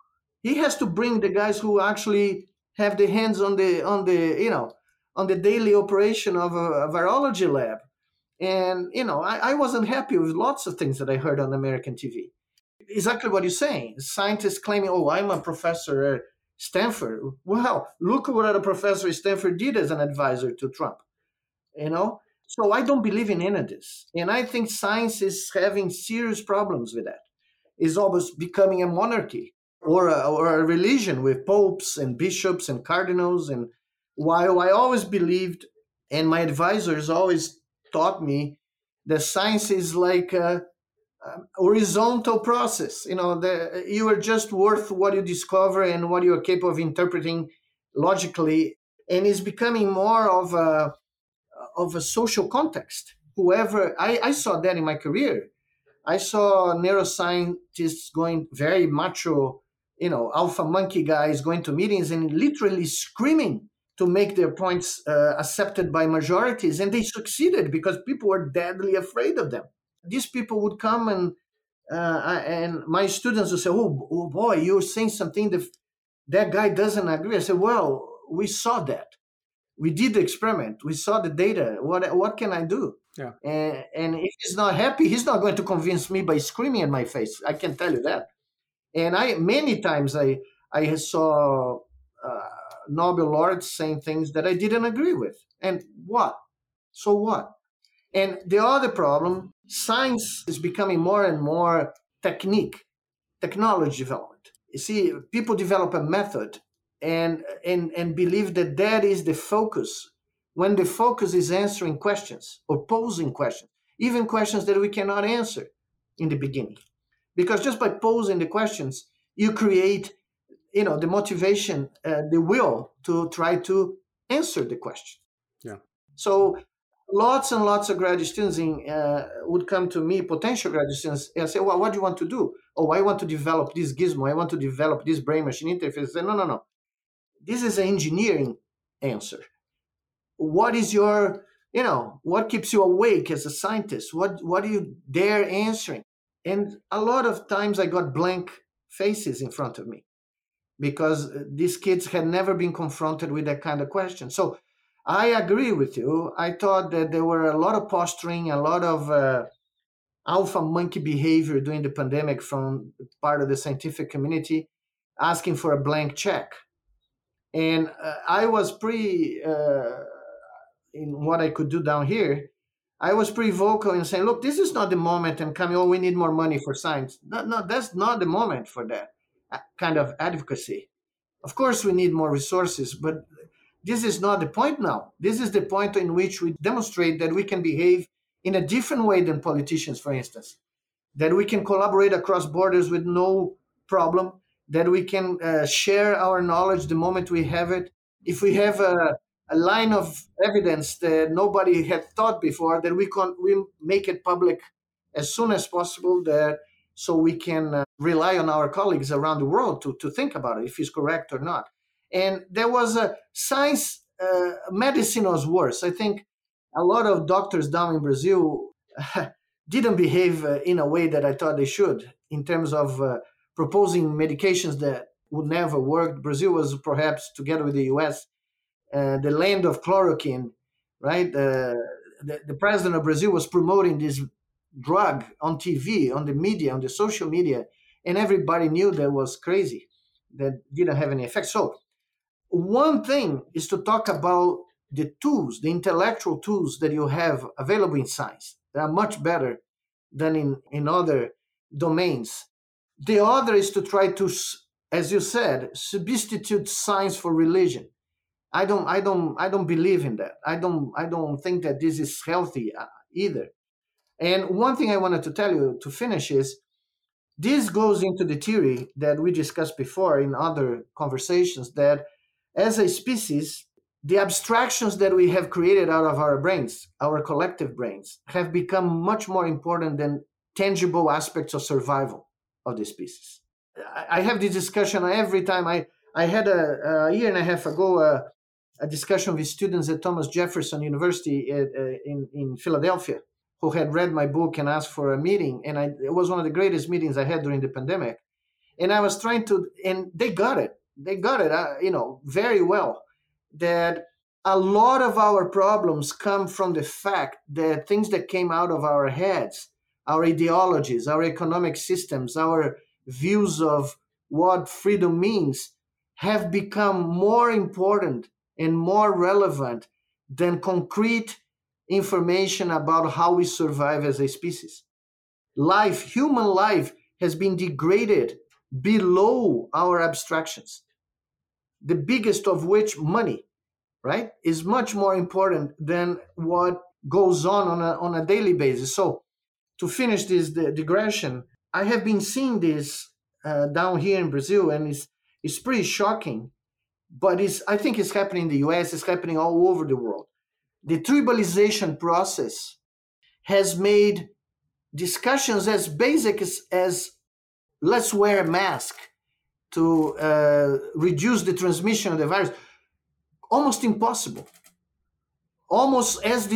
S3: He has to bring the guys who actually have the hands on the on the you know on the daily operation of a, a virology lab. And you know, I, I wasn't happy with lots of things that I heard on American TV. Exactly what you're saying. Scientists claiming, "Oh, I'm a professor at Stanford." Well, look what a professor at Stanford did as an advisor to Trump. You know, so I don't believe in any of this. And I think science is having serious problems with that. It's almost becoming a monarchy or a, or a religion with popes and bishops and cardinals. And while oh, I always believed, and my advisors always taught me, that science is like a, a horizontal process. You know, the, you are just worth what you discover and what you are capable of interpreting logically. And it's becoming more of a of a social context. Whoever I, I saw that in my career, I saw neuroscientists going very macho, you know, alpha monkey guys going to meetings and literally screaming to make their points uh, accepted by majorities, and they succeeded because people were deadly afraid of them. These people would come and uh, and my students would say, "Oh, oh boy, you're saying something that that guy doesn't agree." I said, "Well, we saw that. We did the experiment. We saw the data. What what can i do?
S2: Yeah.
S3: And, and if he's not happy he's not going to convince me by screaming in my face. I can tell you that. And i many times i i saw uh, nobel laureates saying things that i didn't agree with. And what? So what? And the other problem science is becoming more and more technique technology development. You see people develop a method and and and believe that that is the focus. When the focus is answering questions or posing questions even questions that we cannot answer in the beginning. Because just by posing the questions you create you know the motivation uh, the will to try to answer the question.
S2: Yeah.
S3: So lots and lots of graduate students in, uh, would come to me potential graduate students and say well what do you want to do? Oh i want to develop this gizmo. I want to develop this brain machine interface. I say, no no no. This is an engineering answer. What is your you know what keeps you awake as a scientist? What what are you there answering? And a lot of times i got blank faces in front of me because these kids had never been confronted with that kind of question so i agree with you i thought that there were a lot of posturing a lot of uh, alpha monkey behavior during the pandemic from part of the scientific community asking for a blank check and uh, I was pretty uh, in what I could do down here. I was pretty vocal in saying, "Look, this is not the moment." And coming, oh, we need more money for science. No, no, that's not the moment for that uh, kind of advocacy. Of course, we need more resources, but this is not the point now. This is the point in which we demonstrate that we can behave in a different way than politicians, for instance, that we can collaborate across borders with no problem, that we can uh, share our knowledge the moment we have it. If we have a, a line of evidence that nobody had thought before, that we can we make it public as soon as possible. That so we can uh, rely on our colleagues around the world to to think about it if it's correct or not. And there was a science. Uh, medicine was worse. I think a lot of doctors down in Brazil didn't behave uh, in a way that I thought they should in terms of uh, proposing medications that would never work. Brazil was perhaps, together with the US, uh, the land of chloroquine, right? Uh, the, the president of Brazil was promoting this drug on TV, on the media, on the social media, and everybody knew that was crazy, that didn't have any effect. So, one thing is to talk about the tools, the intellectual tools that you have available in science. that are much better than in, in other domains. The other is to try to, as you said, substitute science for religion. I don't, I don't, I don't believe in that. I don't, I don't think that this is healthy uh, either. And one thing I wanted to tell you to finish is this goes into the theory that we discussed before in other conversations that as a species, the abstractions that we have created out of our brains, our collective brains, have become much more important than tangible aspects of survival of the species. I have this discussion every time. I, I had a, a year and a half ago a, a, discussion with students at Thomas Jefferson University in, uh, in, in Philadelphia who had read my book and asked for a meeting. And I, it was one of the greatest meetings I had during the pandemic. And I was trying to, and they got it. They got it, uh, you know, very well. That a lot of our problems come from the fact that things that came out of our heads, our ideologies, our economic systems, our views of what freedom means, have become more important and more relevant than concrete information about how we survive as a species. Life, human life, has been degraded below our abstractions. The biggest of which, money, right, is much more important than what goes on on a, on a daily basis. So, to finish this digression, I have been seeing this uh, down here in Brazil, and it's it's pretty shocking. But it's I think it's happening in the U.S. It's happening all over the world. The tribalization process has made discussions as basic as, as let's wear a mask to uh, reduce the transmission of the virus. Almost impossible. Almost as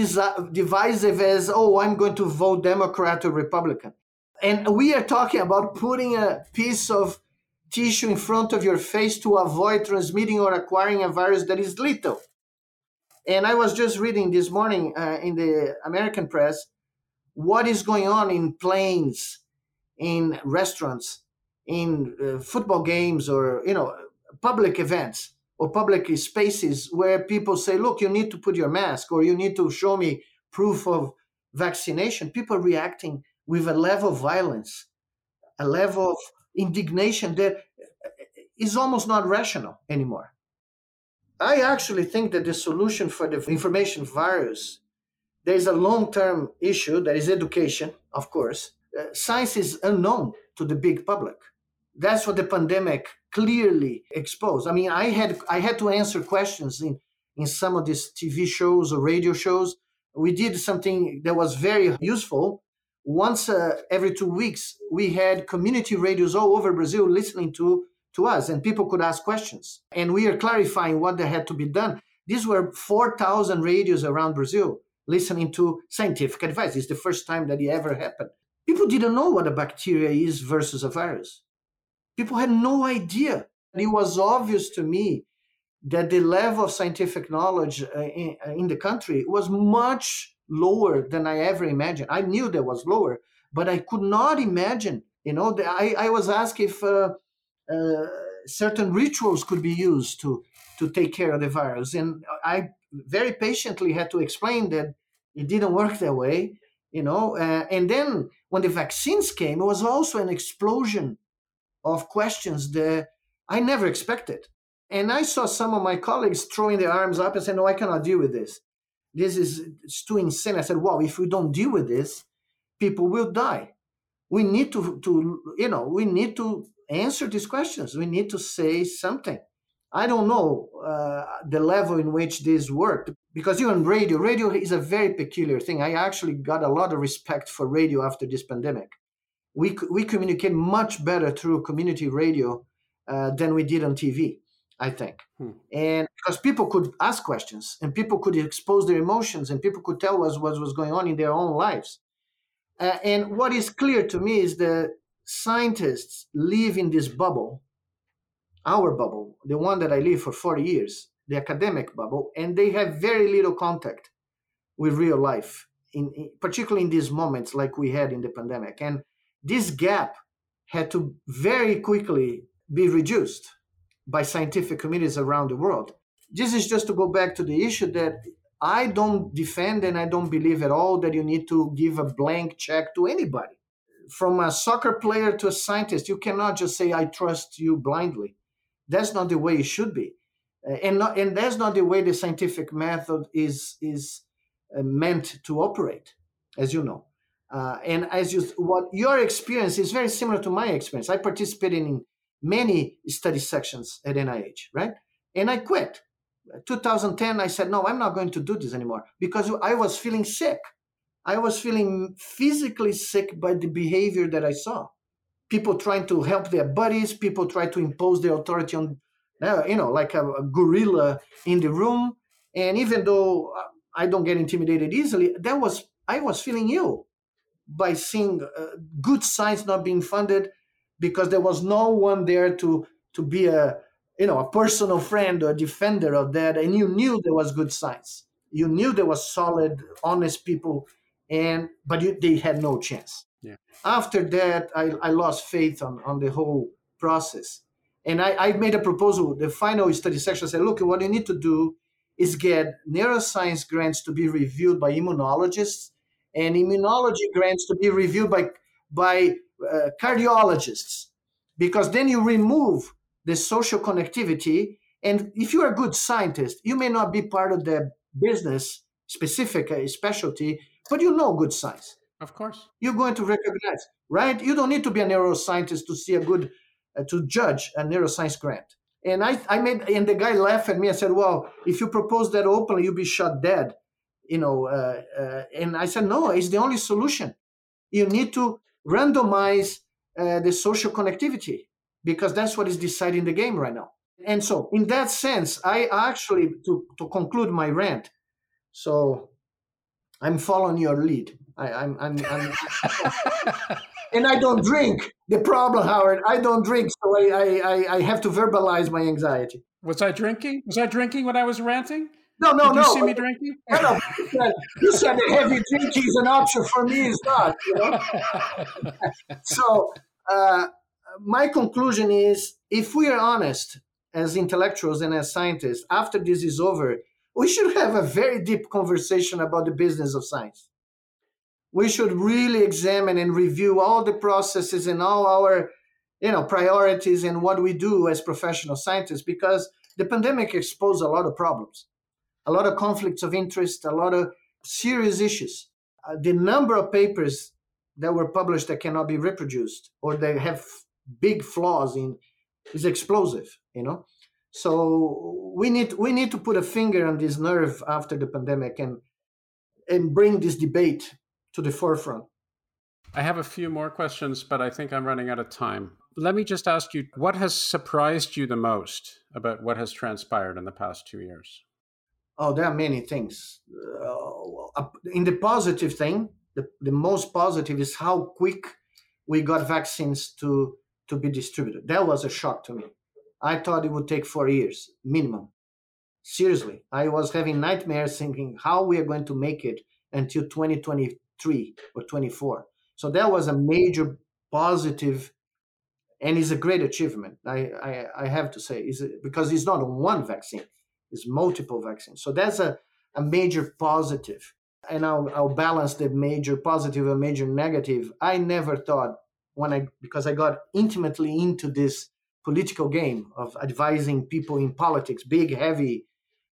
S3: divisive as oh i'm going to vote democrat or republican. And we are talking about putting a piece of tissue in front of your face to avoid transmitting or acquiring a virus that is lethal and i was just reading this morning uh, in the american press what is going on in planes in restaurants, in uh, football games, or you know, public events or public spaces where people say, "Look, you need to put your mask, or you need to show me proof of vaccination." People reacting with a level of violence, a level of indignation that uh, almost not rational anymore. I actually think that the solution for the information virus, there is a long-term issue that is education, of course, uh, science is unknown to the big public. That's what the pandemic clearly exposed. I mean, I had I had to answer questions in in some of these TV shows or radio shows. We did something that was very useful. Once uh, every two weeks, we had community radios all over Brazil listening to to us, and people could ask questions. And we are clarifying what had to be done. These were 4,000 radios around Brazil listening to scientific advice. It's the first time that it ever happened. People didn't know what a bacteria is versus a virus. People had no idea. And It was obvious to me that the level of scientific knowledge uh, in, uh, in, the country was much lower than I ever imagined. I knew that was lower, but I could not imagine. You know, I, I was asked if uh, uh, certain rituals could be used to to take care of the virus, and I very patiently had to explain that it didn't work that way you know uh, and then when the vaccines came it was also an explosion of questions that i never expected. And i saw some of my colleagues throwing their arms up and saying no i cannot deal with this. This is it's too insane. I said well if we don't deal with this people will die. We need to to you know we need to answer these questions we need to say something I don't know uh, the level in which this worked because even radio, radio is a very peculiar thing. I actually got a lot of respect for radio after this pandemic. We we communicate much better through community radio uh, than we did on TV. I think, hmm. and because people could ask questions and people could expose their emotions and people could tell us what was going on in their own lives. Uh, and what is clear to me is that scientists live in this bubble our bubble, the one that I live for 40 years, the academic bubble, and they have very little contact with real life, in, in, particularly in these moments like we had in the pandemic. And this gap had to very quickly be reduced by scientific communities around the world. This is just to go back to the issue that I don't defend and I don't believe at all that you need to give a blank check to anybody. From a soccer player to a scientist, you cannot just say, I trust you blindly. That's not the way it should be, uh, and not, and that's not the way the scientific method is is uh, meant to operate, as you know. Uh, and as you, what your experience is very similar to my experience. I participated in many study sections at NIH, right? And I quit. 2010, I said, no, I'm not going to do this anymore because I was feeling sick. I was feeling physically sick by the behavior that I saw. People trying to help their buddies, people try to impose their authority on, uh, you know, like a, a gorilla in the room. And even though uh, I don't get intimidated easily, that was I was feeling ill by seeing uh, good science not being funded, because there was no one there to to be a you know a personal friend or a defender of that. And you knew there was good science you knew there was solid honest people and but you, they had no chance.
S2: Yeah.
S3: after that I, I lost faith on, on the whole process. And I, I made a proposal the final study section said look what you need to do is get neuroscience grants to be reviewed by immunologists and immunology grants to be reviewed by by uh, cardiologists. Because then you remove the social connectivity and if you're a good scientist you may not be part of the business specific uh, specialty but you know good science
S2: of course
S3: you're going to recognize right you don't need to be a neuroscientist to see a good uh, to judge a neuroscience grant and I, I made and the guy laughed at me. I said, "Well, if you propose that openly, you'll be shot dead." You know, uh, uh, and I said, "No, it's the only solution. You need to randomize uh, the social connectivity because that's what is deciding the game right now." And so, in that sense, I actually to to conclude my rant. So, I'm following your lead. I, I'm, I'm, I'm and I don't drink. The problem, Howard, I don't drink, so I, I, I have to verbalize my anxiety.
S2: Was I drinking? Was I drinking when I was ranting?
S3: No, no,
S2: Did
S3: no.
S2: You see me drinking?
S3: No, no. You said, you said heavy drinking is an option for me. It's not. You know? so uh, my conclusion is, if we are honest as intellectuals and as scientists, after this is over, we should have a very deep conversation about the business of science. We should really examine and review all the processes and all our you know priorities and what we do as professional scientists because the pandemic exposed a lot of problems a lot of conflicts of interest a lot of serious issues. Uh, the number of papers that were published that cannot be reproduced or they have big flaws in is explosive you know so we need we need to put a finger on this nerve after the pandemic and and bring this debate to the forefront.
S2: I have a few more questions, but I think I'm running out of time. Let me just ask you what has surprised you the most about what has transpired in the past two years?
S3: Oh, there are many things. Uh, in the positive thing, the, the most positive is how quick we got vaccines to, to be distributed. That was a shock to me. I thought it would take four years minimum. Seriously, I was having nightmares thinking how we are going to make it until 2023 or 24. So that was a major positive and is a great achievement. I, I, I have to say, is because it's not one vaccine, it's multiple vaccines. So that's a, a major positive. And I'll, I'll balance the major positive and major negative. I never thought when I because I got intimately into this political game of advising people in politics, big, heavy,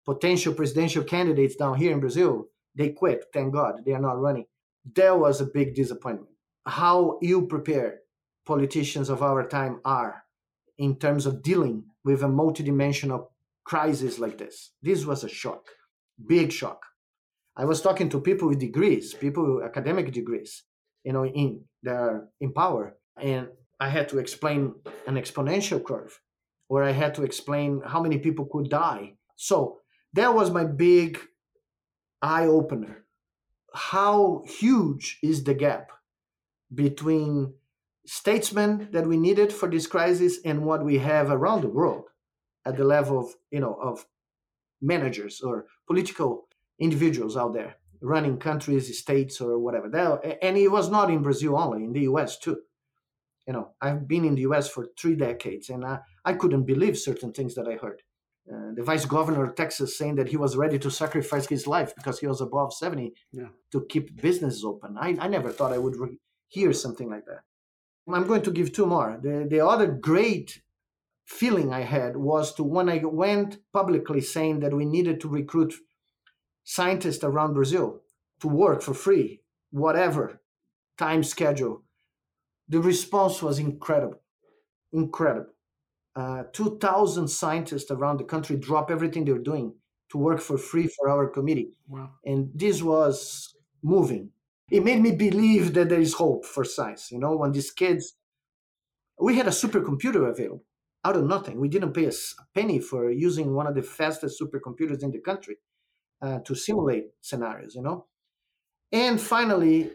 S3: potential presidential candidates down here in Brazil. They quit. Thank God they are not running that was a big disappointment. How ill prepared politicians of our time are in terms of dealing with a multidimensional crisis like this. This was a shock, big shock. I was talking to people with degrees, people with academic degrees, you know, in they're in power, and I had to explain an exponential curve, where I had to explain how many people could die. So that was my big eye opener how huge is the gap between statesmen that we needed for this crisis and what we have around the world at the level of you know of managers or political individuals out there running countries states or whatever. And it was not in brazil only in the us too you know i've been in the us for three decades and i, I couldn't believe certain things that i heard uh, the vice governor of Texas saying that he was ready to sacrifice his life because he was above 70
S2: yeah.
S3: to keep businesses open. I, I never thought I would re- hear something like that. I'm going to give two more. The, the other great feeling I had was to when I went publicly saying that we needed to recruit scientists around Brazil to work for free, whatever time schedule. The response was incredible, incredible uh, 2,000 scientists around the country drop everything they're doing to work for free for our committee.
S2: Wow.
S3: And this was moving. It made me believe that there is hope for science. You know, when these kids, we had a supercomputer available out of nothing. We didn't pay a penny for using one of the fastest supercomputers in the country uh, to simulate scenarios, you know. And finally,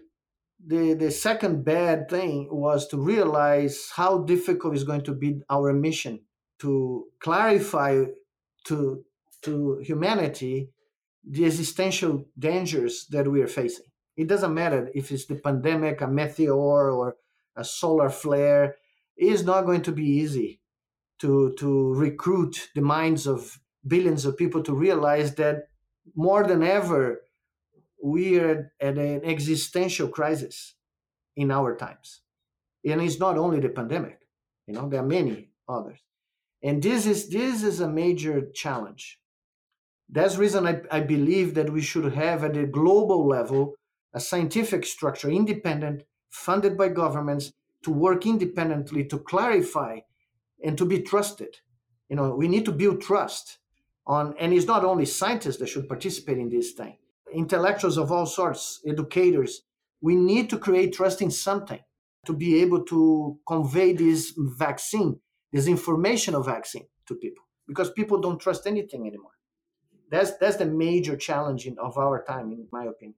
S3: The, the second bad thing was to realize how difficult is going to be our mission to clarify to, to humanity the existential dangers that we are facing. It doesn't matter if it's the pandemic, a meteor, or a solar flare. It is not going to be easy to, to recruit the minds of billions of people to realize that more than ever, we are at an existential crisis in our times. And it's not only the pandemic, you know, there are many others. And this is this is a major challenge. That's reason I, I believe that we should have at a global level a scientific structure, independent, funded by governments, to work independently to clarify and to be trusted. You know, we need to build trust on, and it's not only scientists that should participate in this thing, intellectuals of all sorts, educators. We need to create trust in something to be able to convey this vaccine, this information of vaccine to people, because people don't trust anything anymore. That's that's the major challenge in, of our time, in my opinion.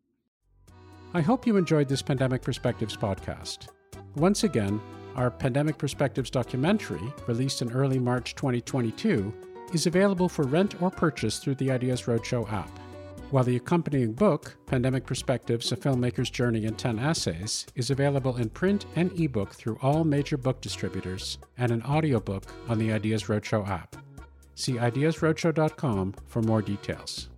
S2: I hope you enjoyed this Pandemic Perspectives podcast. Once again, our Pandemic Perspectives documentary, released in early March 2022, is available for rent or purchase through the Ideas Roadshow app. While the accompanying book, Pandemic Perspectives A Filmmaker's Journey in 10 Essays, is available in print and ebook through all major book distributors and an audiobook on the Ideas Roadshow app. See ideasroadshow.com for more details.